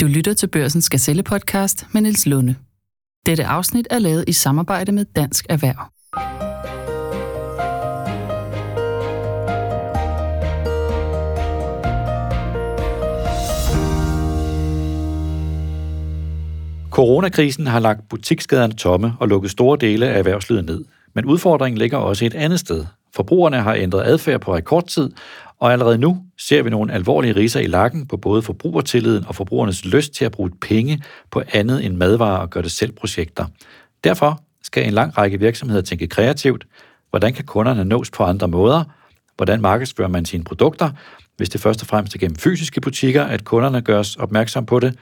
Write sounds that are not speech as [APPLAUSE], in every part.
Du lytter til Børsens Gazelle podcast med Niels Lunde. Dette afsnit er lavet i samarbejde med Dansk Erhverv. Coronakrisen har lagt butiksgaderne tomme og lukket store dele af erhvervslivet ned. Men udfordringen ligger også et andet sted. Forbrugerne har ændret adfærd på rekordtid, og allerede nu ser vi nogle alvorlige riser i lakken på både forbrugertilliden og forbrugernes lyst til at bruge penge på andet end madvarer og gøre det selv projekter. Derfor skal en lang række virksomheder tænke kreativt. Hvordan kan kunderne nås på andre måder? Hvordan markedsfører man sine produkter, hvis det først og fremmest er gennem fysiske butikker, at kunderne gøres opmærksom på det?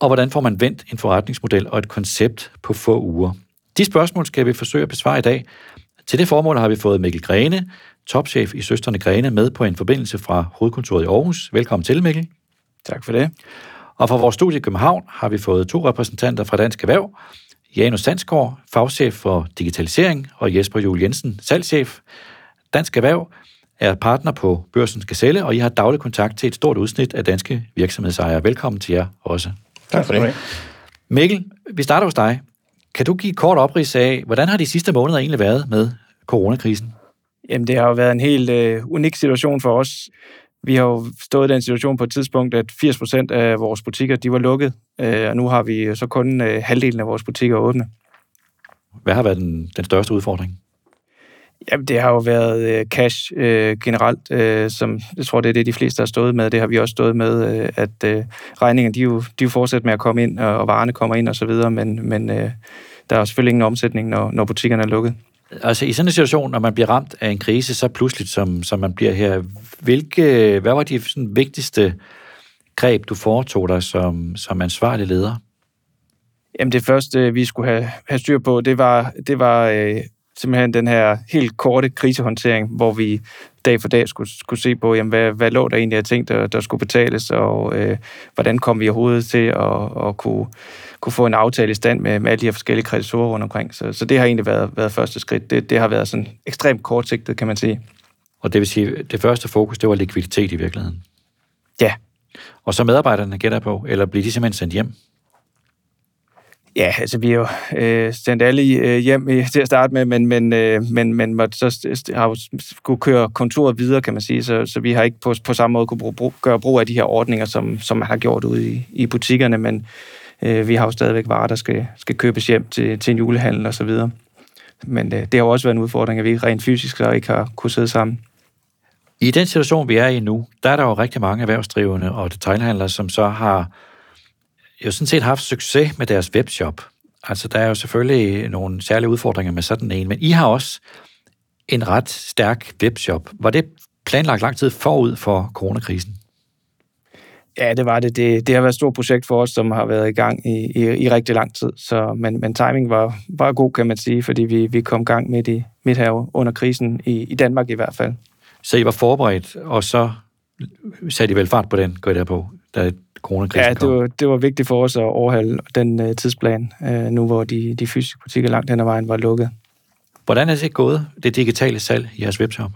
Og hvordan får man vendt en forretningsmodel og et koncept på få uger? De spørgsmål skal vi forsøge at besvare i dag. Til det formål har vi fået Mikkel Grene, topchef i Søsterne Grene, med på en forbindelse fra hovedkontoret i Aarhus. Velkommen til, Mikkel. Tak for det. Og fra vores studie i København har vi fået to repræsentanter fra Dansk Erhverv. Janus Sandsgaard, fagchef for digitalisering, og Jesper Juel Jensen, salgschef. Dansk Erhverv er partner på Børsens Gazelle, og I har daglig kontakt til et stort udsnit af danske virksomhedsejere. Velkommen til jer også. Tak for det. Mikkel, vi starter hos dig. Kan du give kort oprids af, hvordan har de sidste måneder egentlig været med coronakrisen? Jamen, det har jo været en helt øh, unik situation for os. Vi har jo stået i den situation på et tidspunkt, at 80 procent af vores butikker, de var lukket, øh, og nu har vi så kun øh, halvdelen af vores butikker åbne. Hvad har været den, den største udfordring? Jamen, det har jo været øh, cash øh, generelt, øh, som jeg tror, det er det, de fleste har stået med. Det har vi også stået med, øh, at øh, regningerne, de jo, de jo fortsætter med at komme ind, og, og varerne kommer ind og så videre, men, men øh, der er selvfølgelig ingen omsætning, når, når butikkerne er lukket. Altså i sådan en situation, når man bliver ramt af en krise så pludseligt, som, som man bliver her, hvilke, hvad var de sådan, vigtigste greb, du foretog dig som, som ansvarlig leder? Jamen det første, vi skulle have, have styr på, det var, det var øh, simpelthen den her helt korte krisehåndtering, hvor vi dag for dag skulle, skulle se på, jamen, hvad, hvad lå der egentlig af ting, der, der skulle betales, og øh, hvordan kom vi overhovedet til at, at kunne, kunne få en aftale i stand med, med alle de her forskellige kreditorer rundt omkring. Så, så det har egentlig været, været første skridt. Det, det har været sådan ekstremt kortsigtet, kan man sige. Og det vil sige, det første fokus, det var likviditet i virkeligheden? Ja. Og så medarbejderne gætter på, eller bliver de simpelthen sendt hjem? Ja, altså vi har jo øh, sendt alle øh, hjem i, til at starte med, men, men, øh, men, men måtte så har jo skulle køre kontoret videre, kan man sige, så, så vi har ikke på, på samme måde kunne bruge, brug, gøre brug af de her ordninger, som, som man har gjort ude i, i butikkerne, men øh, vi har jo stadigvæk varer, der skal, skal købes hjem til, til en julehandel og så videre. Men øh, det har jo også været en udfordring, at vi rent fysisk så ikke har kunnet sidde sammen. I den situation, vi er i nu, der er der jo rigtig mange erhvervsdrivende og detailhandlere, som så har jo sådan set haft succes med deres webshop. Altså, der er jo selvfølgelig nogle særlige udfordringer med sådan en, men I har også en ret stærk webshop. Var det planlagt lang tid forud for coronakrisen? Ja, det var det. det. Det har været et stort projekt for os, som har været i gang i, i, i rigtig lang tid. Så, men, men timing var, var god, kan man sige, fordi vi, vi kom i gang midt, i, midt her under krisen, i, i Danmark i hvert fald. Så I var forberedt, og så satte I vel fart på den, går jeg der på, da coronakrisen Ja, det var, det var vigtigt for os at overholde den uh, tidsplan, uh, nu hvor de, de fysiske butikker langt hen ad vejen var lukket. Hvordan er det gået, det digitale salg i jeres webshop?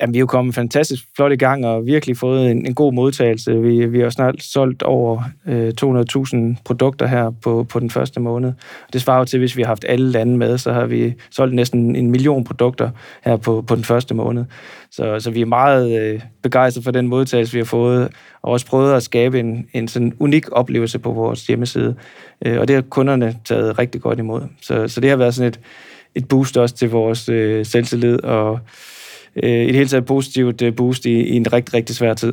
Jamen, vi er jo kommet fantastisk flot i gang og virkelig fået en, en god modtagelse. Vi, vi har snart solgt over øh, 200.000 produkter her på, på den første måned. Det svarer jo til, hvis vi har haft alle lande med, så har vi solgt næsten en million produkter her på, på den første måned. Så, så vi er meget øh, begejstrede for den modtagelse, vi har fået, og også prøvet at skabe en, en sådan unik oplevelse på vores hjemmeside. Øh, og det har kunderne taget rigtig godt imod. Så, så det har været sådan et, et boost også til vores øh, selvtillid og øh, et helt taget positivt øh, boost i, i en rigtig, rigtig svær tid.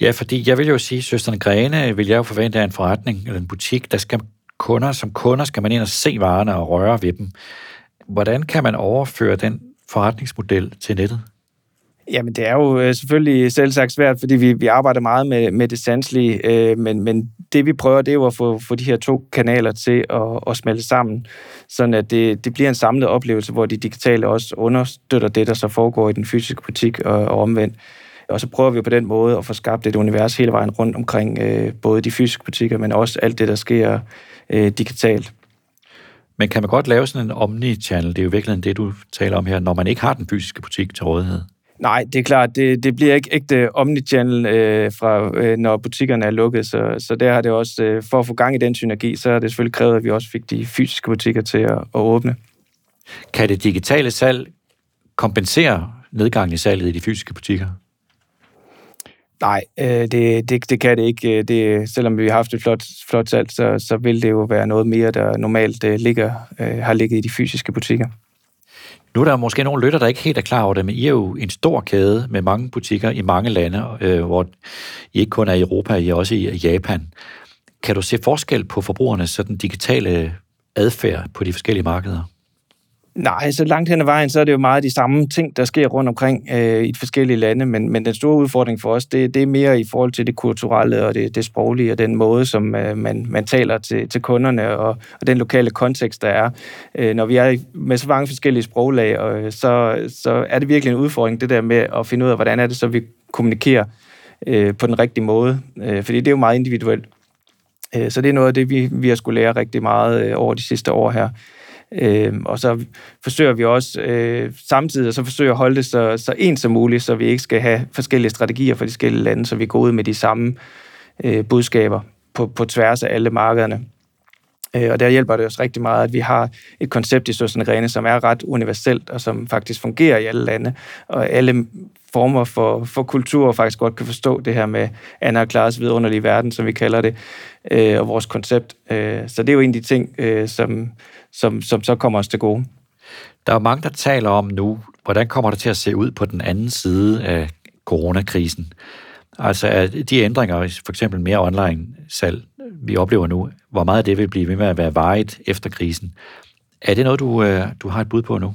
Ja, fordi jeg vil jo sige, Søsterne Grene vil jeg jo forvente af en forretning eller en butik, der skal kunder, som kunder skal man ind og se varerne og røre ved dem. Hvordan kan man overføre den forretningsmodel til nettet? Jamen, det er jo øh, selvfølgelig selv sagt svært, fordi vi, vi arbejder meget med, med det sanselige, øh, men, men det vi prøver, det er jo at få, få de her to kanaler til at, at smelte sammen, sådan at det, det bliver en samlet oplevelse, hvor de digitale også understøtter det, der så foregår i den fysiske butik og, og omvendt. Og så prøver vi på den måde at få skabt et univers hele vejen rundt omkring øh, både de fysiske butikker, men også alt det, der sker øh, digitalt. Men kan man godt lave sådan en omni-channel? Det er jo virkelig det, du taler om her, når man ikke har den fysiske butik til rådighed. Nej, det er klart, det, det bliver ikke ægte omnichannel, øh, fra, øh, når butikkerne er lukket, så, så der har det også, øh, for at få gang i den synergi, så har det selvfølgelig krævet, at vi også fik de fysiske butikker til at, at åbne. Kan det digitale salg kompensere nedgangen i salget i de fysiske butikker? Nej, øh, det, det, det kan det ikke. Det, selvom vi har haft et flot, flot salg, så, så vil det jo være noget mere, der normalt øh, ligger, øh, har ligget i de fysiske butikker. Nu er der måske nogle lytter, der ikke helt er klar over det, men I er jo en stor kæde med mange butikker i mange lande, øh, hvor I ikke kun er i Europa, I er også i Japan. Kan du se forskel på forbrugernes sådan digitale adfærd på de forskellige markeder? Nej, så langt hen ad vejen, så er det jo meget de samme ting, der sker rundt omkring øh, i de forskellige lande, men, men den store udfordring for os, det, det er mere i forhold til det kulturelle og det, det sproglige og den måde, som øh, man, man taler til, til kunderne og, og den lokale kontekst, der er. Øh, når vi er med så mange forskellige sproglag, og, øh, så, så er det virkelig en udfordring, det der med at finde ud af, hvordan er det så, vi kommunikerer øh, på den rigtige måde, øh, fordi det er jo meget individuelt. Øh, så det er noget af det, vi, vi har skulle lære rigtig meget øh, over de sidste år her. Øh, og så forsøger vi også øh, samtidig så forsøger at holde det så, så ens som muligt, så vi ikke skal have forskellige strategier for de forskellige lande, så vi går ud med de samme øh, budskaber på, på tværs af alle markederne. Øh, og der hjælper det os rigtig meget, at vi har et koncept i Søsten Rene, som er ret universelt, og som faktisk fungerer i alle lande, og alle former for, for kultur faktisk godt kan forstå det her med Anna og Klares vidunderlige verden, som vi kalder det, øh, og vores koncept. Øh, så det er jo en af de ting, øh, som, som, som så kommer os til gode. Der er mange, der taler om nu, hvordan kommer det til at se ud på den anden side af coronakrisen? Altså at de ændringer, for eksempel mere online salg, vi oplever nu, hvor meget det vil blive ved med at være vejet efter krisen. Er det noget, du, øh, du har et bud på nu?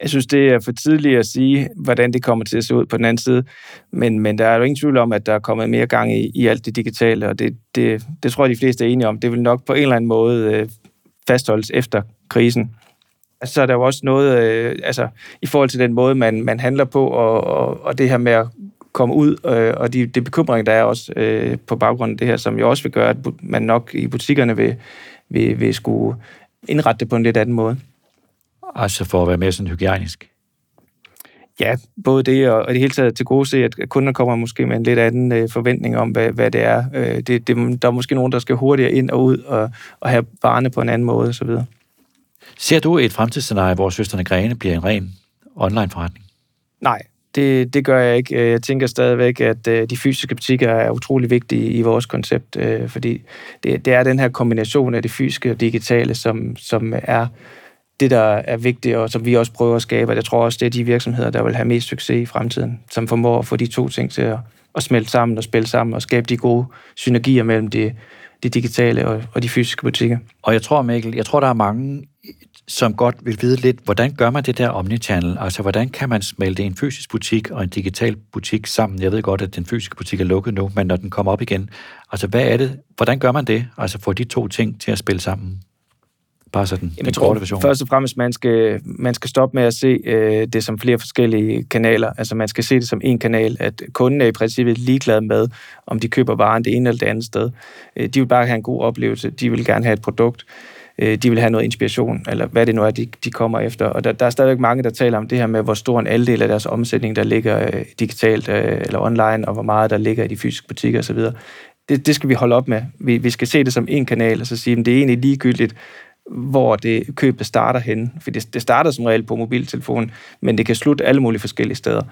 Jeg synes, det er for tidligt at sige, hvordan det kommer til at se ud på den anden side. Men, men der er jo ingen tvivl om, at der er kommet mere gang i, i alt det digitale, og det, det, det tror jeg, de fleste er enige om. Det vil nok på en eller anden måde øh, fastholdes efter krisen. Så er der jo også noget, øh, altså i forhold til den måde, man, man handler på, og, og, og det her med at komme ud, øh, og de, de bekymringer, der er også øh, på baggrund af det her, som jo også vil gøre, at man nok i butikkerne vil, vil, vil skulle indrette det på en lidt anden måde. Altså for at være mere sådan hygiejnisk? Ja, både det og, og det hele taget til gode se, at kunder kommer måske med en lidt anden øh, forventning om, hvad, hvad det er. Øh, det, det, der er måske nogen, der skal hurtigere ind og ud og, og have varerne på en anden måde osv. Ser du et fremtidsscenarie, hvor Søsterne Grene bliver en ren online-forretning? Nej, det, det gør jeg ikke. Øh, jeg tænker stadigvæk, at øh, de fysiske butikker er utrolig vigtige i vores koncept, øh, fordi det, det er den her kombination af det fysiske og digitale, som, som er det, der er vigtigt, og som vi også prøver at skabe. Og jeg tror også, det er de virksomheder, der vil have mest succes i fremtiden, som formår at få de to ting til at, at smelte sammen og spille sammen og skabe de gode synergier mellem det, de digitale og, og de fysiske butikker. Og jeg tror, Mikkel, jeg tror, der er mange, som godt vil vide lidt, hvordan gør man det der omnichannel? Altså, hvordan kan man smelte en fysisk butik og en digital butik sammen? Jeg ved godt, at den fysiske butik er lukket nu, men når den kommer op igen, altså, hvad er det? Hvordan gør man det? Altså, få de to ting til at spille sammen? Bare sådan Jamen, den korte version. Først og fremmest, man skal, man skal stoppe med at se øh, det som flere forskellige kanaler. Altså man skal se det som en kanal, at kunden er i princippet ligeglad med, om de køber varen det ene eller det andet sted. Øh, de vil bare have en god oplevelse. De vil gerne have et produkt. Øh, de vil have noget inspiration, eller hvad det nu er, de, de kommer efter. Og der, der er stadigvæk mange, der taler om det her med, hvor stor en andel af deres omsætning, der ligger øh, digitalt øh, eller online, og hvor meget der ligger i de fysiske butikker osv. Det, det skal vi holde op med. Vi, vi skal se det som en kanal, og så sige, at det er egentlig ligegyldigt, hvor det købet starter hen. For det, det starter som regel på mobiltelefonen, men det kan slutte alle mulige forskellige steder.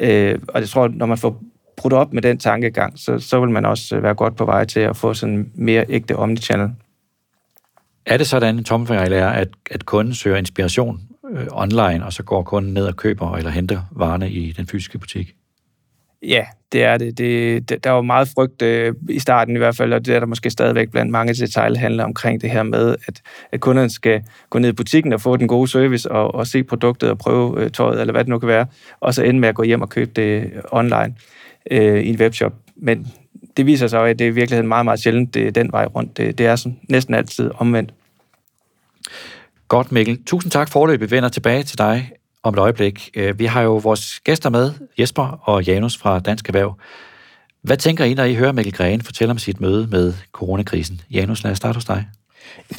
Øh, og jeg tror, når man får brudt op med den tankegang, så, så vil man også øh, være godt på vej til at få sådan mere ægte omnichannel. Er det sådan, en tommelfingerregel er, at, at kunden søger inspiration øh, online, og så går kunden ned og køber eller henter varerne i den fysiske butik? Ja, det er det. det, det der var meget frygt øh, i starten i hvert fald, og det er der måske stadigvæk blandt mange detaljhandler omkring det her med, at, at kunderne skal gå ned i butikken og få den gode service og, og se produktet og prøve øh, tøjet, eller hvad det nu kan være, og så ende med at gå hjem og købe det øh, online øh, i en webshop. Men det viser sig at det er i virkeligheden meget, meget sjældent, det er den vej rundt. Det, det er sådan, næsten altid omvendt. Godt, Mikkel. Tusind tak for at Vi vender tilbage til dig om et øjeblik. Øh, vi har jo vores gæster med, Jesper og Janus fra Dansk Erhverv. Hvad tænker I, når I hører Mikkel Gren fortælle om sit møde med coronakrisen? Janus, lad os starte hos dig.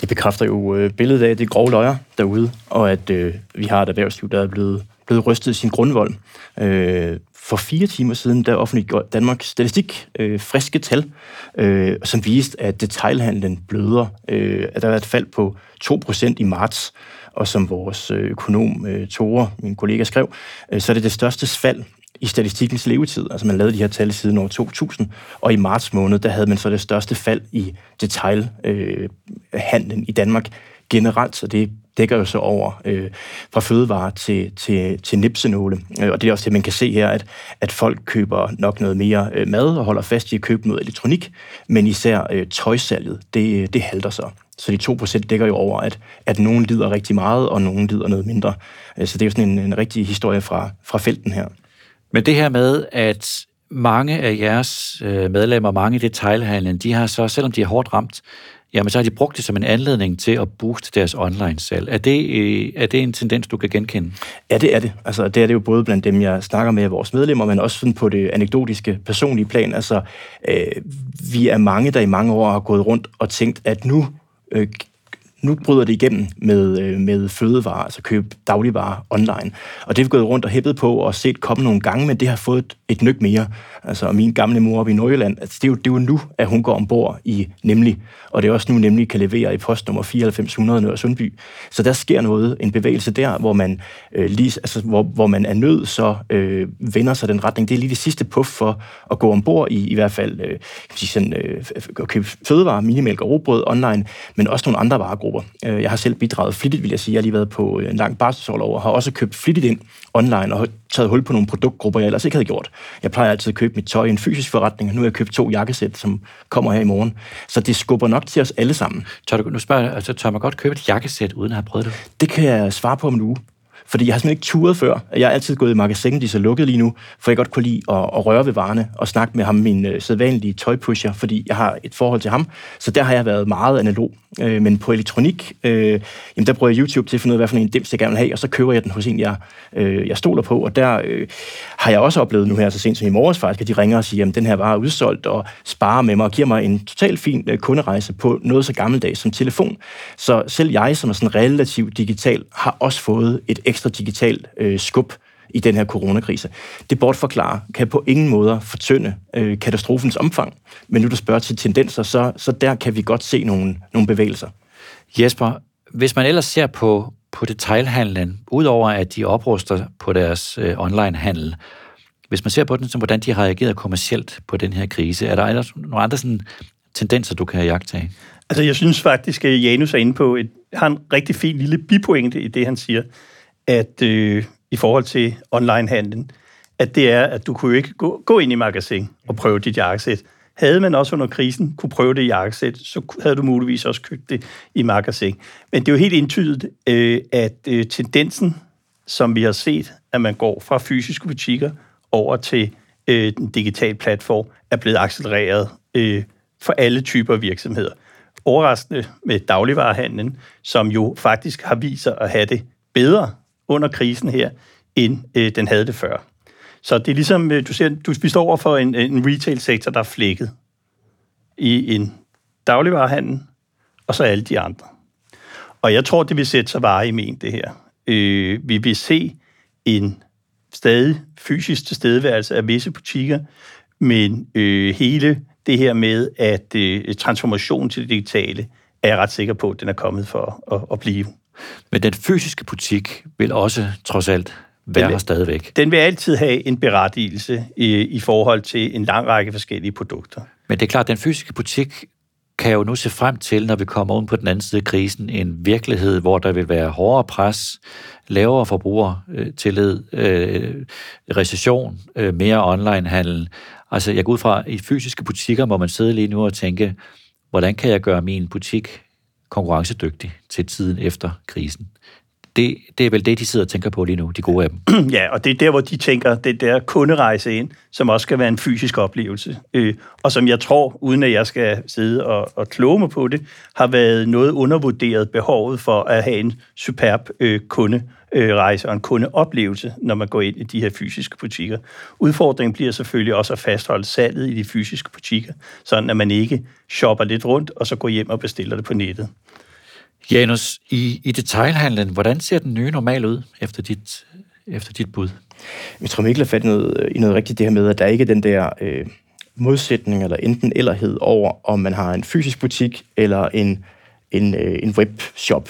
Det bekræfter jo øh, billedet af, at det grove løjer derude, og at øh, vi har et erhvervsliv, der er blevet, blevet rystet i sin grundvold. Øh, for fire timer siden, der offentliggjorde Danmarks Statistik øh, friske tal, øh, som viste, at detailhandlen bløder. Øh, at der er et fald på 2% i marts, og som vores øh, økonom øh, Tore, min kollega, skrev, øh, så er det det største fald i statistikkens levetid. Altså man lavede de her tal siden år 2000, og i marts måned, der havde man så det største fald i detailhandlen øh, i Danmark generelt, så det dækker jo så over øh, fra fødevarer til, til, til nipsenåle. Øh, og det er også det, man kan se her, at, at folk køber nok noget mere øh, mad og holder fast i at købe noget elektronik, men især øh, tøjsalget, det, det halter så. Så de 2% dækker jo over, at, at nogen lider rigtig meget, og nogen lider noget mindre. Øh, så det er jo sådan en, en rigtig historie fra, fra felten her. Men det her med, at mange af jeres øh, medlemmer, mange i detailhandlen, de har så, selvom de er hårdt ramt, jamen så har de brugt det som en anledning til at booste deres online-salg. Er det, øh, er det en tendens, du kan genkende? Ja, det er det. Altså, det er det jo både blandt dem, jeg snakker med, vores medlemmer, men også sådan på det anekdotiske, personlige plan. Altså, øh, vi er mange, der i mange år har gået rundt og tænkt, at nu øh, nu bryder det igennem med, øh, med fødevarer, altså købe dagligvarer online. Og det har vi gået rundt og hæppet på og set komme nogle gange, men det har fået et, et nyk mere. Altså min gamle mor oppe i Nordjylland, altså, det, er jo, det er jo nu, at hun går ombord i Nemlig, og det er også nu Nemlig kan levere i postnummer 9400 Nørre Sundby. Så der sker noget, en bevægelse der, hvor man, øh, lige, altså, hvor, hvor man er nødt så øh, vender sig den retning. Det er lige det sidste puff for at gå ombord i i hvert fald øh, kan sige sådan, øh, at købe fødevarer, minimælk og robrød online, men også nogle andre varegrupper. Øh, jeg har selv bidraget flittigt, vil jeg sige. Jeg har lige været på en lang barselsårlov og har også købt flittigt ind online og taget hul på nogle produktgrupper, jeg ellers ikke havde gjort. Jeg plejer altid at købe mit tøj i en fysisk forretning, og nu har jeg købt to jakkesæt, som kommer her i morgen. Så det skubber nok til os alle sammen. Tør du, nu spørger jeg, altså, tør man godt købe et jakkesæt, uden at have prøvet det? Det kan jeg svare på om en uge. Fordi jeg har simpelthen ikke turet før. Jeg har altid gået i magasin, de er så lukket lige nu, for jeg godt kunne lide at, at røre ved varerne og snakke med ham, min øh, sædvanlige tøjpusher, fordi jeg har et forhold til ham. Så der har jeg været meget analog. Øh, men på elektronik, øh, jamen der bruger jeg YouTube til at finde ud af, hvad for en dims jeg gerne vil have, og så køber jeg den hos en, jeg, øh, jeg stoler på. Og der øh, har jeg også oplevet nu her, så sent som i morges faktisk, at de ringer og siger, at den her var udsolgt, og sparer med mig og giver mig en totalt fin øh, kunderejse på noget så gammeldags som telefon. Så selv jeg, som er sådan relativt digital, har også fået et ekstra digitalt øh, skub i den her coronakrise. Det bortforklarer kan på ingen måde fortynde øh, katastrofens omfang. Men nu du spørger til tendenser, så, så der kan vi godt se nogle, nogle bevægelser. Jesper, hvis man ellers ser på, på detailhandlen, udover at de opruster på deres øh, onlinehandel, hvis man ser på den, som hvordan de har reageret kommercielt på den her krise, er der ellers nogle andre sådan, tendenser, du kan jagtage? Altså, jeg synes faktisk, at Janus er inde på et, har en rigtig fin lille bipointe i det, han siger at øh, i forhold til onlinehandlen, at det er, at du kunne jo ikke gå, gå ind i magasin og prøve dit jakkesæt. Havde man også under krisen kunne prøve det jakkesæt, så havde du muligvis også købt det i magasin. Men det er jo helt indtydigt, øh, at øh, tendensen, som vi har set, at man går fra fysiske butikker over til øh, den digitale platform, er blevet accelereret øh, for alle typer virksomheder. Overraskende med dagligvarehandlen, som jo faktisk har vist sig at have det bedre under krisen her, end øh, den havde det før. Så det er ligesom, øh, du ser, du, vi står over for en, en retail-sektor, der er flækket i en dagligvarerhandel, og så alle de andre. Og jeg tror, det vil sætte sig vare i men, det her. Øh, vi vil se en stadig fysisk tilstedeværelse af visse butikker, men øh, hele det her med, at øh, transformation til det digitale, er jeg ret sikker på, at den er kommet for at, at blive. Men den fysiske butik vil også trods alt være her stadigvæk. Den vil altid have en berettigelse i, i forhold til en lang række forskellige produkter. Men det er klart, at den fysiske butik kan jo nu se frem til, når vi kommer ud på den anden side af krisen, en virkelighed, hvor der vil være hårdere pres, lavere forbrugertillid, øh, recession, øh, mere onlinehandel. Altså, jeg går ud fra, i fysiske butikker må man sidde lige nu og tænke, hvordan kan jeg gøre min butik konkurrencedygtig til tiden efter krisen. Det, det er vel det, de sidder og tænker på lige nu, de gode af dem. [CLEARS THROAT] Ja, og det er der, hvor de tænker, det der kunderejse ind, som også skal være en fysisk oplevelse. Øh, og som jeg tror, uden at jeg skal sidde og, og kloge mig på det, har været noget undervurderet behovet for at have en superb øh, kunde kunderejse og en kundeoplevelse, når man går ind i de her fysiske butikker. Udfordringen bliver selvfølgelig også at fastholde salget i de fysiske butikker, sådan at man ikke shopper lidt rundt, og så går hjem og bestiller det på nettet. Janus, i, i detailhandlen, hvordan ser den nye normal ud efter dit, efter dit bud? Jeg tror, Mikkel har fat i noget, i noget rigtigt det her med, at der ikke er den der øh, modsætning eller enten ellerhed over, om man har en fysisk butik eller en, en, øh, en webshop.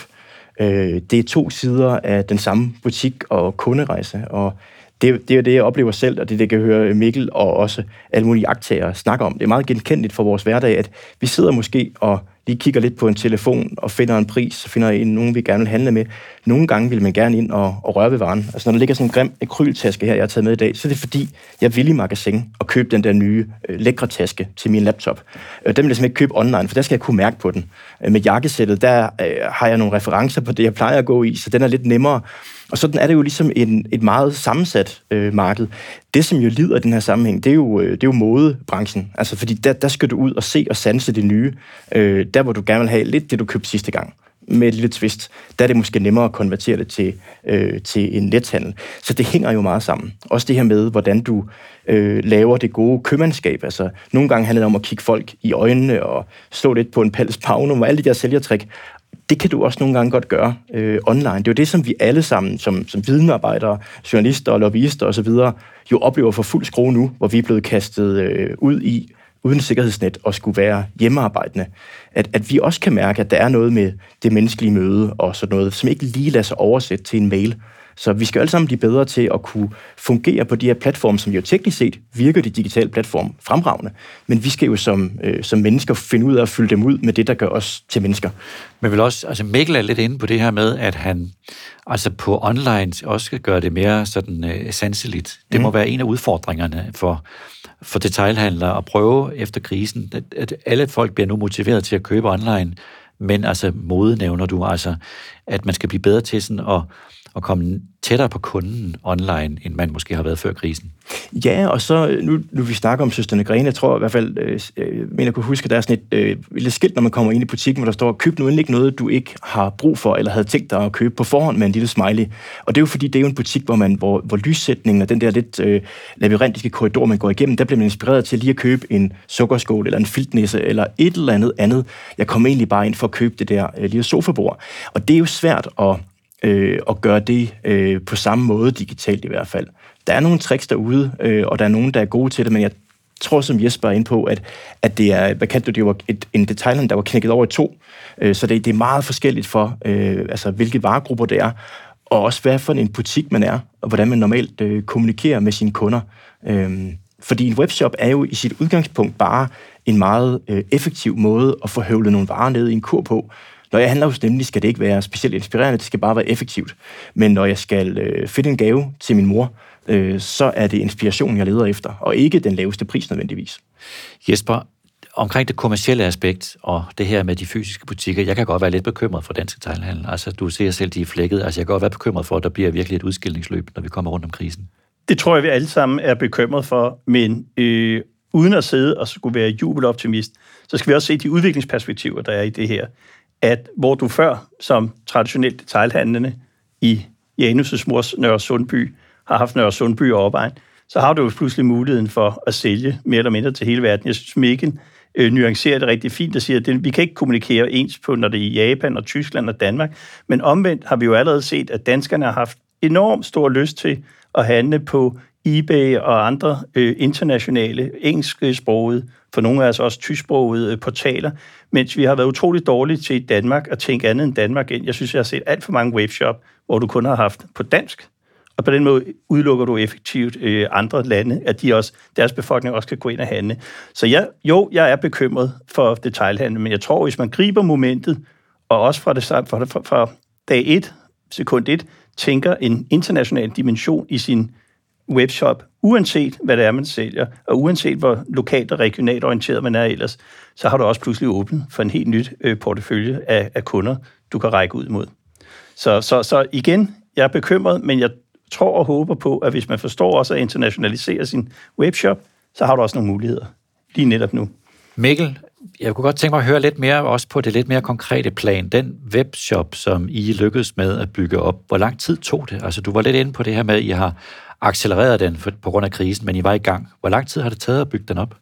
Øh, det er to sider af den samme butik og kunderejse, og det, det er det, jeg oplever selv, og det, det kan høre Mikkel og også alle mulige aktører snakke om. Det er meget genkendeligt for vores hverdag, at vi sidder måske og lige kigger lidt på en telefon og finder en pris, og finder en, nogen, vi gerne vil handle med. Nogle gange vil man gerne ind og, og røre ved varen. Altså når der ligger sådan en grim akryltaske her, jeg har taget med i dag, så er det fordi, jeg vil i magasin og købe den der nye øh, lækre taske til min laptop. Øh, den vil jeg simpelthen ikke købe online, for der skal jeg kunne mærke på den. Øh, med jakkesættet, der øh, har jeg nogle referencer på det, jeg plejer at gå i, så den er lidt nemmere. Og sådan er det jo ligesom en, et meget sammensat øh, marked. Det, som jo lider i den her sammenhæng, det er jo, øh, det er jo modebranchen. Altså, fordi der, der skal du ud og se og sanse det nye. Øh, der, hvor du gerne vil have lidt det, du købte sidste gang med et lille twist, der er det måske nemmere at konvertere det til, øh, til en nethandel. Så det hænger jo meget sammen. Også det her med, hvordan du øh, laver det gode købmandskab. Altså, nogle gange handler det om at kigge folk i øjnene og slå lidt på en pels pagnum og alle de der sælgertrik det kan du også nogle gange godt gøre øh, online. Det er jo det, som vi alle sammen, som, som videnarbejdere, journalister og lobbyister osv., jo oplever for fuld skrue nu, hvor vi er blevet kastet øh, ud i uden sikkerhedsnet og skulle være hjemmearbejdende. At, at vi også kan mærke, at der er noget med det menneskelige møde og sådan noget, som ikke lige lader sig oversætte til en mail. Så vi skal alle sammen blive bedre til at kunne fungere på de her platforme, som jo teknisk set virker de digitale platforme fremragende. Men vi skal jo som, øh, som mennesker finde ud af at fylde dem ud med det, der gør os til mennesker. Men vel også, altså Mikkel er lidt inde på det her med, at han altså på online også skal gøre det mere sådan øh, sanseligt. Det mm. må være en af udfordringerne for, for detailhandlere at prøve efter krisen, at, at alle folk bliver nu motiveret til at købe online, men altså mode nævner du, altså at man skal blive bedre til sådan at at komme tættere på kunden online, end man måske har været før krisen. Ja, og så øh, nu, nu vi snakker om Søsterne Grene, jeg tror i hvert fald, øh, øh men jeg kunne huske, at der er sådan et øh, lille skilt, når man kommer ind i butikken, hvor der står, køb nu endelig noget, du ikke har brug for, eller havde tænkt dig at købe på forhånd med en lille smiley. Og det er jo fordi, det er jo en butik, hvor, man, hvor, hvor lyssætningen og den der lidt øh, labyrintiske korridor, man går igennem, der bliver man inspireret til lige at købe en sukkerskål, eller en filtnisse, eller et eller andet andet. Jeg kommer egentlig bare ind for at købe det der øh, lille sofabord. Og det er jo svært at øh, og gøre det øh, på samme måde digitalt i hvert fald. Der er nogle tricks derude, øh, og der er nogen, der er gode til det, men jeg tror, som Jesper er inde på, at, at det er, hvad kan du, det var et, en detaljhandel, der var knækket over i to, øh, så det, det er meget forskelligt for, øh, altså, hvilke varegrupper det er, og også hvad for en butik man er, og hvordan man normalt øh, kommunikerer med sine kunder. Øh, fordi en webshop er jo i sit udgangspunkt bare en meget øh, effektiv måde at få høvlet nogle varer ned i en kur på, når jeg handler hos dem, skal det ikke være specielt inspirerende, det skal bare være effektivt. Men når jeg skal øh, finde en gave til min mor, øh, så er det inspiration, jeg leder efter, og ikke den laveste pris nødvendigvis. Jesper, omkring det kommercielle aspekt og det her med de fysiske butikker, jeg kan godt være lidt bekymret for dansk detailhandel. Altså, du ser selv, de er flækket. Altså, jeg kan godt være bekymret for, at der bliver virkelig et udskillingsløb, når vi kommer rundt om krisen. Det tror jeg, vi alle sammen er bekymret for, men øh, uden at sidde og skulle være jubeloptimist, så skal vi også se de udviklingsperspektiver, der er i det her at hvor du før, som traditionelt detailhandlende i Janus' mors Nørre Sundby, har haft Nørre Sundby og så har du jo pludselig muligheden for at sælge mere eller mindre til hele verden. Jeg synes, Mikkel øh, nuancerer det rigtig fint og siger, at vi kan ikke kommunikere ens på, når det er i Japan og Tyskland og Danmark, men omvendt har vi jo allerede set, at danskerne har haft enormt stor lyst til at handle på eBay og andre øh, internationale engelsksprogede, for nogle af os også tysksprogede øh, portaler, mens vi har været utroligt dårlige til i Danmark at tænke andet end Danmark ind. Jeg synes, jeg har set alt for mange webshop, hvor du kun har haft på dansk, og på den måde udelukker du effektivt øh, andre lande, at de også, deres befolkning også kan gå ind og handle. Så jeg, jo, jeg er bekymret for detailhandel, men jeg tror, hvis man griber momentet, og også fra, det, fra, fra, fra dag 1, sekund 1, tænker en international dimension i sin webshop, uanset hvad det er, man sælger, og uanset hvor lokalt og regionalt orienteret man er ellers, så har du også pludselig åbnet for en helt nyt øh, portefølje af, af kunder, du kan række ud mod. Så, så, så igen, jeg er bekymret, men jeg tror og håber på, at hvis man forstår også at internationalisere sin webshop, så har du også nogle muligheder lige netop nu. Mikkel, Jeg kunne godt tænke mig at høre lidt mere også på det lidt mere konkrete plan. Den webshop, som I lykkedes med at bygge op, hvor lang tid tog det? Altså, du var lidt inde på det her med, at I har accelereret den for, på grund af krisen, men I var i gang. Hvor lang tid har det taget at bygge den op?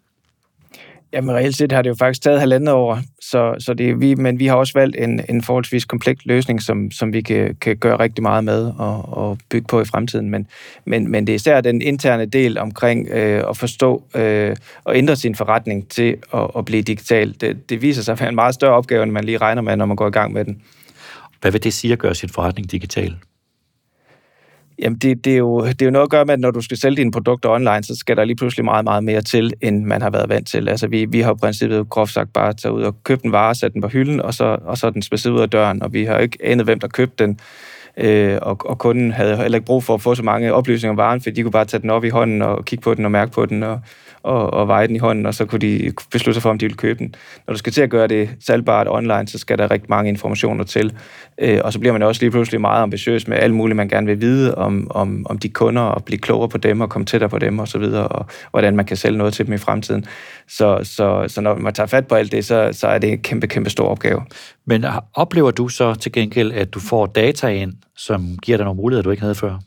Jamen reelt set har det jo faktisk taget halvandet år, så, så det vi, men vi har også valgt en, en forholdsvis kompleks løsning, som, som vi kan, kan gøre rigtig meget med og, og bygge på i fremtiden. Men, men, men det er især den interne del omkring øh, at forstå øh, og ændre sin forretning til at, at blive digital. Det, det viser sig at være en meget større opgave, end man lige regner med, når man går i gang med den. Hvad vil det sige at gøre sin forretning digital? Jamen, det, det, er jo, det er jo noget at gøre med, at når du skal sælge dine produkter online, så skal der lige pludselig meget, meget mere til, end man har været vant til. Altså, vi, vi har i princippet groft sagt bare taget ud og købt en vare, sat den på hylden, og så, og så den spidset ud af døren, og vi har ikke anet, hvem der købte den. Øh, og, og kunden havde heller ikke brug for at få så mange oplysninger om varen, for de kunne bare tage den op i hånden og kigge på den og mærke på den og, og, og veje den i hånden, og så kunne de beslutte sig for, om de ville købe den. Når du skal til at gøre det salgbart online, så skal der rigtig mange informationer til. Øh, og så bliver man også lige pludselig meget ambitiøs med alt muligt, man gerne vil vide om, om, om de kunder, og blive klogere på dem, og komme tættere på dem, og så videre, og hvordan man kan sælge noget til dem i fremtiden. Så, så, så når man tager fat på alt det, så, så er det en kæmpe, kæmpe stor opgave. Men oplever du så til gengæld, at du får data ind, som giver dig nogle muligheder, du ikke havde før?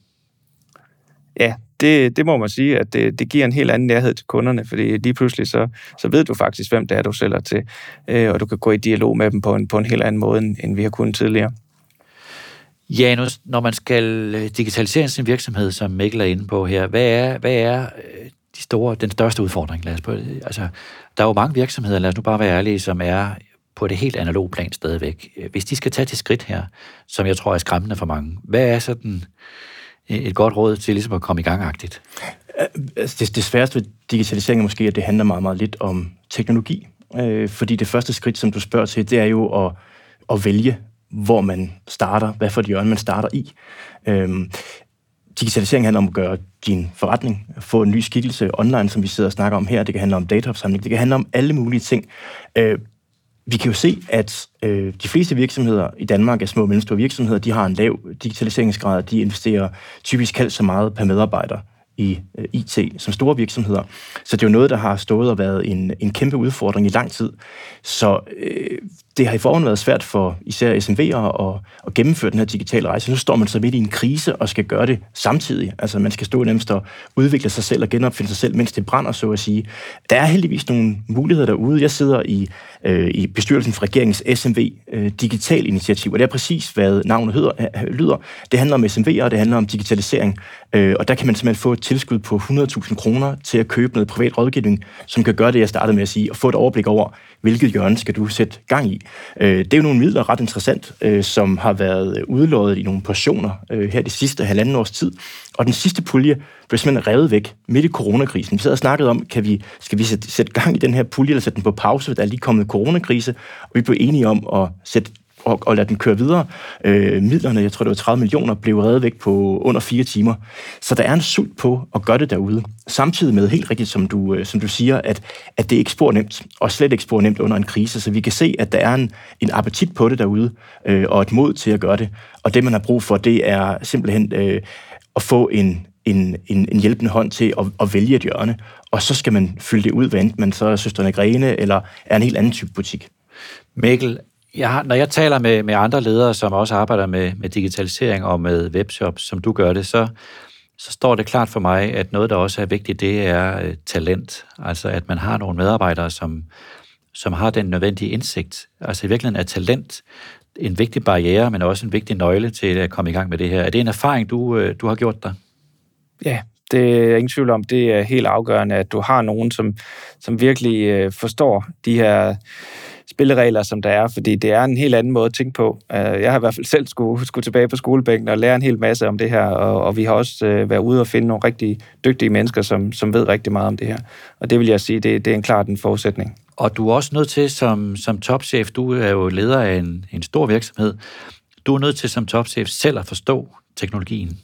Ja, det, det må man sige, at det, det giver en helt anden nærhed til kunderne, fordi lige pludselig så, så ved du faktisk, hvem det er, du sælger til, øh, og du kan gå i dialog med dem på en, på en helt anden måde, end vi har kunnet tidligere. Janus, når man skal øh, digitalisere sin virksomhed, som Mikkel er inde på her, hvad er, hvad er øh, de store, den største udfordring? Lad os på, altså, der er jo mange virksomheder, lad os nu bare være ærlige, som er på det helt analoge plan stadigvæk. Hvis de skal tage til skridt her, som jeg tror er skræmmende for mange, hvad er så den, øh, et godt råd til ligesom at komme i gang-agtigt? Øh, altså, det, det sværeste ved digitalisering er måske, at det handler meget, meget lidt om teknologi. Øh, fordi det første skridt, som du spørger til, det er jo at, at vælge, hvor man starter, hvad for et hjørne man starter i. Øh, digitalisering handler om at gøre din forretning, få en ny skikkelse online, som vi sidder og snakker om her. Det kan handle om dataopsamling, det kan handle om alle mulige ting. Øh, vi kan jo se, at øh, de fleste virksomheder i Danmark er små og mellemstore virksomheder. De har en lav digitaliseringsgrad. De investerer typisk halvt så meget per medarbejder i øh, IT som store virksomheder. Så det er jo noget, der har stået og været en, en kæmpe udfordring i lang tid. Så øh, det har i forhånd været svært for især SMV'er at, at gennemføre den her digitale rejse. Nu står man så midt i en krise og skal gøre det samtidig. Altså man skal stå nærmest og udvikle sig selv og genopfinde sig selv, mens det brænder, så at sige. Der er heldigvis nogle muligheder derude. Jeg sidder i, øh, i bestyrelsen for regeringens SMV øh, Digital Initiativ, og det er præcis, hvad navnet hedder, øh, lyder. Det handler om SMV'er, og det handler om digitalisering. Øh, og der kan man simpelthen få et tilskud på 100.000 kroner til at købe noget privat rådgivning, som kan gøre det, jeg startede med at sige, og få et overblik over, hvilket hjørne skal du sætte gang i. Øh, det er jo nogle midler, ret interessant, øh, som har været øh, udlået i nogle portioner her de sidste halvanden års tid. Og den sidste pulje blev simpelthen revet væk midt i coronakrisen. Vi sad og snakkede om, kan vi, skal vi sætte, sætte gang i den her pulje, eller sætte den på pause, der er lige kommet coronakrise, og vi blev enige om at sætte og, og lade den køre videre. Øh, midlerne, jeg tror det var 30 millioner, blev reddet væk på under fire timer. Så der er en sult på at gøre det derude. Samtidig med, helt rigtigt som du, øh, som du siger, at, at det ikke spor nemt, og slet ikke spor nemt under en krise. Så vi kan se, at der er en, en appetit på det derude, øh, og et mod til at gøre det. Og det, man har brug for, det er simpelthen øh, at få en, en, en, en hjælpende hånd til at, at vælge et hjørne, og så skal man fylde det ud, hvad enten man så er Søsterne Grene, eller er en helt anden type butik. Mikkel, jeg har, når jeg taler med, med andre ledere, som også arbejder med, med digitalisering og med webshops, som du gør det, så, så står det klart for mig, at noget, der også er vigtigt, det er øh, talent. Altså, at man har nogle medarbejdere, som, som har den nødvendige indsigt. Altså, i virkeligheden er talent en vigtig barriere, men også en vigtig nøgle til at komme i gang med det her. Er det en erfaring, du, øh, du har gjort dig? Ja, det er ingen tvivl om. Det er helt afgørende, at du har nogen, som, som virkelig øh, forstår de her spilleregler, som der er, fordi det er en helt anden måde at tænke på. Øh, jeg har i hvert fald selv skulle, skulle tilbage på skolebænken og lære en hel masse om det her, og, og vi har også øh, været ude og finde nogle rigtig dygtige mennesker, som, som ved rigtig meget om det her. Og det vil jeg sige, det, det er en klart en forudsætning. Og du er også nødt til som, som topchef, du er jo leder af en, en stor virksomhed, du er nødt til som topchef selv at forstå teknologien.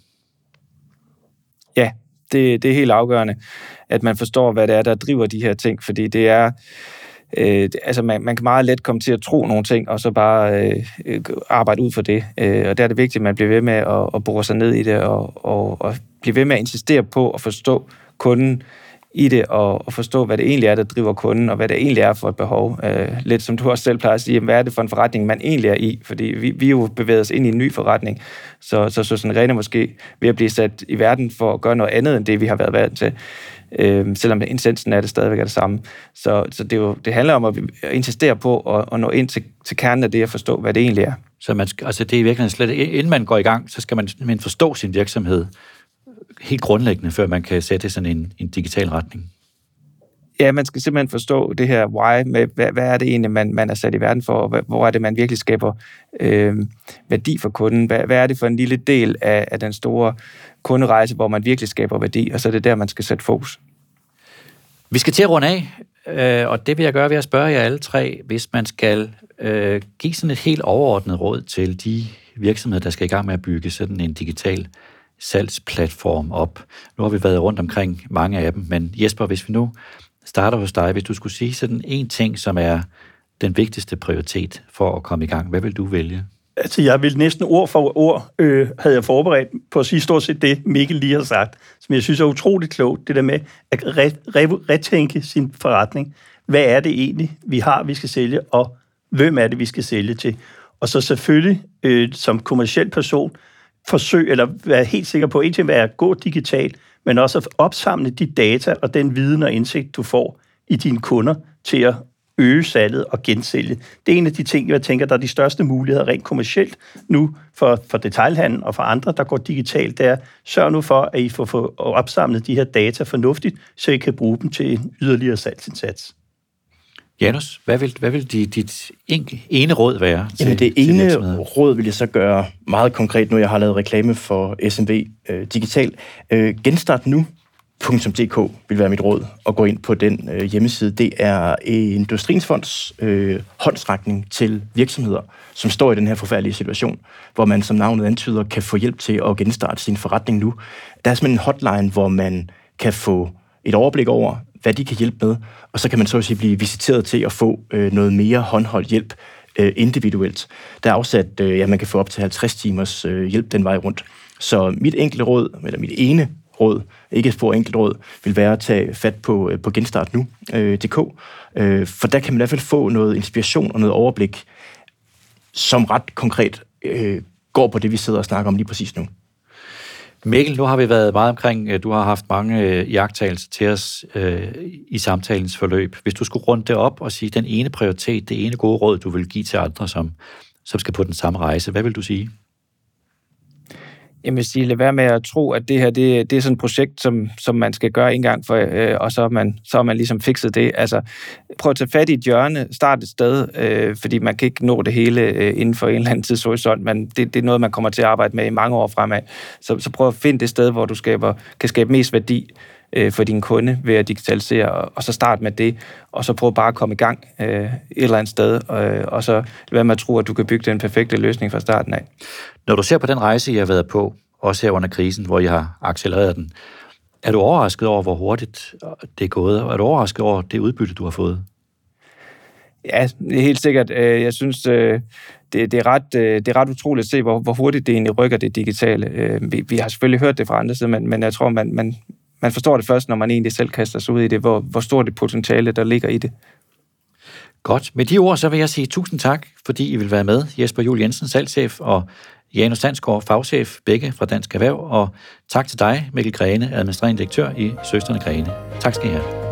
Ja, det, det er helt afgørende, at man forstår, hvad det er, der driver de her ting, fordi det er øh, altså man, man kan meget let komme til at tro nogle ting, og så bare øh, øh, arbejde ud for det. Øh, og der er det vigtigt, at man bliver ved med at, at bore sig ned i det, og, og, og blive ved med at insistere på at forstå kunden i det og, og forstå, hvad det egentlig er, der driver kunden, og hvad det egentlig er for et behov. Øh, lidt som du også selv plejer at sige, hvad er det for en forretning, man egentlig er i? Fordi vi, vi jo bevæger os ind i en ny forretning, så, så, så sådan rene måske ved at blive sat i verden for at gøre noget andet, end det, vi har været vant til. Øh, selvom essensen er det stadigvæk er det samme. Så, så det, jo, det handler om at insistere på at, at nå ind til, til kernen af det, at forstå, hvad det egentlig er. Så man skal, altså det er i virkeligheden slet, inden man går i gang, så skal man, man forstå sin virksomhed helt grundlæggende, før man kan sætte sådan en, en digital retning. Ja, man skal simpelthen forstå det her why, med hvad, hvad er det egentlig, man, man er sat i verden for, og hvor er det, man virkelig skaber øh, værdi for kunden. Hvad, hvad er det for en lille del af, af den store kunderejse, hvor man virkelig skaber værdi, og så er det der, man skal sætte fokus. Vi skal til at runde af, øh, og det vil jeg gøre ved at spørge jer alle tre, hvis man skal øh, give sådan et helt overordnet råd til de virksomheder, der skal i gang med at bygge sådan en digital salgsplatform op. Nu har vi været rundt omkring mange af dem, men Jesper, hvis vi nu starter hos dig, hvis du skulle sige sådan en ting, som er den vigtigste prioritet for at komme i gang, hvad vil du vælge? Altså, jeg vil næsten ord for ord, øh, havde jeg forberedt på at sige stort set det, Mikkel lige har sagt, som jeg synes er utroligt klogt, det der med at retænke sin forretning. Hvad er det egentlig, vi har, vi skal sælge, og hvem er det, vi skal sælge til? Og så selvfølgelig, øh, som kommersiel person, forsøg, eller være helt sikker på, en ting er at gå digitalt, men også at opsamle de data og den viden og indsigt, du får i dine kunder til at øge salget og gensælge. Det er en af de ting, jeg tænker, der er de største muligheder rent kommercielt nu for, for detailhandlen og for andre, der går digitalt. Det er, sørg nu for, at I får, får opsamlet de her data fornuftigt, så I kan bruge dem til en yderligere salgsindsats. Janus, hvad vil, hvad vil dit, dit ene råd være? Til, Jamen det ene råd vil jeg så gøre meget konkret nu. Jeg har lavet reklame for SMV øh, Digital. Øh, genstart nu .dk vil være mit råd at gå ind på den øh, hjemmeside. Det er Industriens Fonds øh, håndsrækning til virksomheder, som står i den her forfærdelige situation, hvor man, som navnet antyder, kan få hjælp til at genstarte sin forretning nu. Der er simpelthen en hotline, hvor man kan få et overblik over, hvad de kan hjælpe med, og så kan man så at sige blive visiteret til at få øh, noget mere håndholdt hjælp øh, individuelt. Der er afsat, øh, ja, man kan få op til 50 timers øh, hjælp den vej rundt. Så mit enkelte råd, eller mit ene råd, ikke et spor enkelt råd, vil være at tage fat på, øh, på genstart nu, øh, DK, øh, for der kan man i hvert fald få noget inspiration og noget overblik, som ret konkret øh, går på det, vi sidder og snakker om lige præcis nu. Mikkel, nu har vi været meget omkring, øh, du har haft mange øh, jagttagelser til os øh, i samtalens forløb. Hvis du skulle runde det op og sige, den ene prioritet, det ene gode råd, du vil give til andre, som, som skal på den samme rejse, hvad vil du sige? Jeg vil sige, lad være med at tro, at det her det, det er sådan et projekt, som, som man skal gøre en gang, for, øh, og så er, man, så er man ligesom fikset det. Altså, prøv at tage fat i et hjørne, start et sted, øh, fordi man kan ikke nå det hele øh, inden for en eller anden tidshorisont, men det, det er noget, man kommer til at arbejde med i mange år fremad. Så, så prøv at finde det sted, hvor du skaber, kan skabe mest værdi øh, for din kunde ved at digitalisere, og, og så start med det, og så prøv bare at komme i gang øh, et eller andet sted, øh, og så være med at tro, at du kan bygge den perfekte løsning fra starten af. Når du ser på den rejse, I har været på, også her under krisen, hvor I har accelereret den, er du overrasket over, hvor hurtigt det er gået, og er du overrasket over det udbytte, du har fået? Ja, helt sikkert. Øh, jeg synes, øh, det, det, er ret, øh, det er ret utroligt at se, hvor, hvor hurtigt det egentlig rykker det digitale. Vi, vi har selvfølgelig hørt det fra andre sider, men, men jeg tror, man, man, man forstår det først, når man egentlig selv kaster sig ud i det, hvor, hvor stort det potentiale, der ligger i det. Godt. Med de ord, så vil jeg sige tusind tak, fordi I vil være med. Jesper Jul Jensen, salgschef, og Janus Sandsgaard, fagchef, begge fra Dansk Erhverv, og tak til dig, Mikkel Grene, administrerende direktør i Søsterne Grene. Tak skal I have.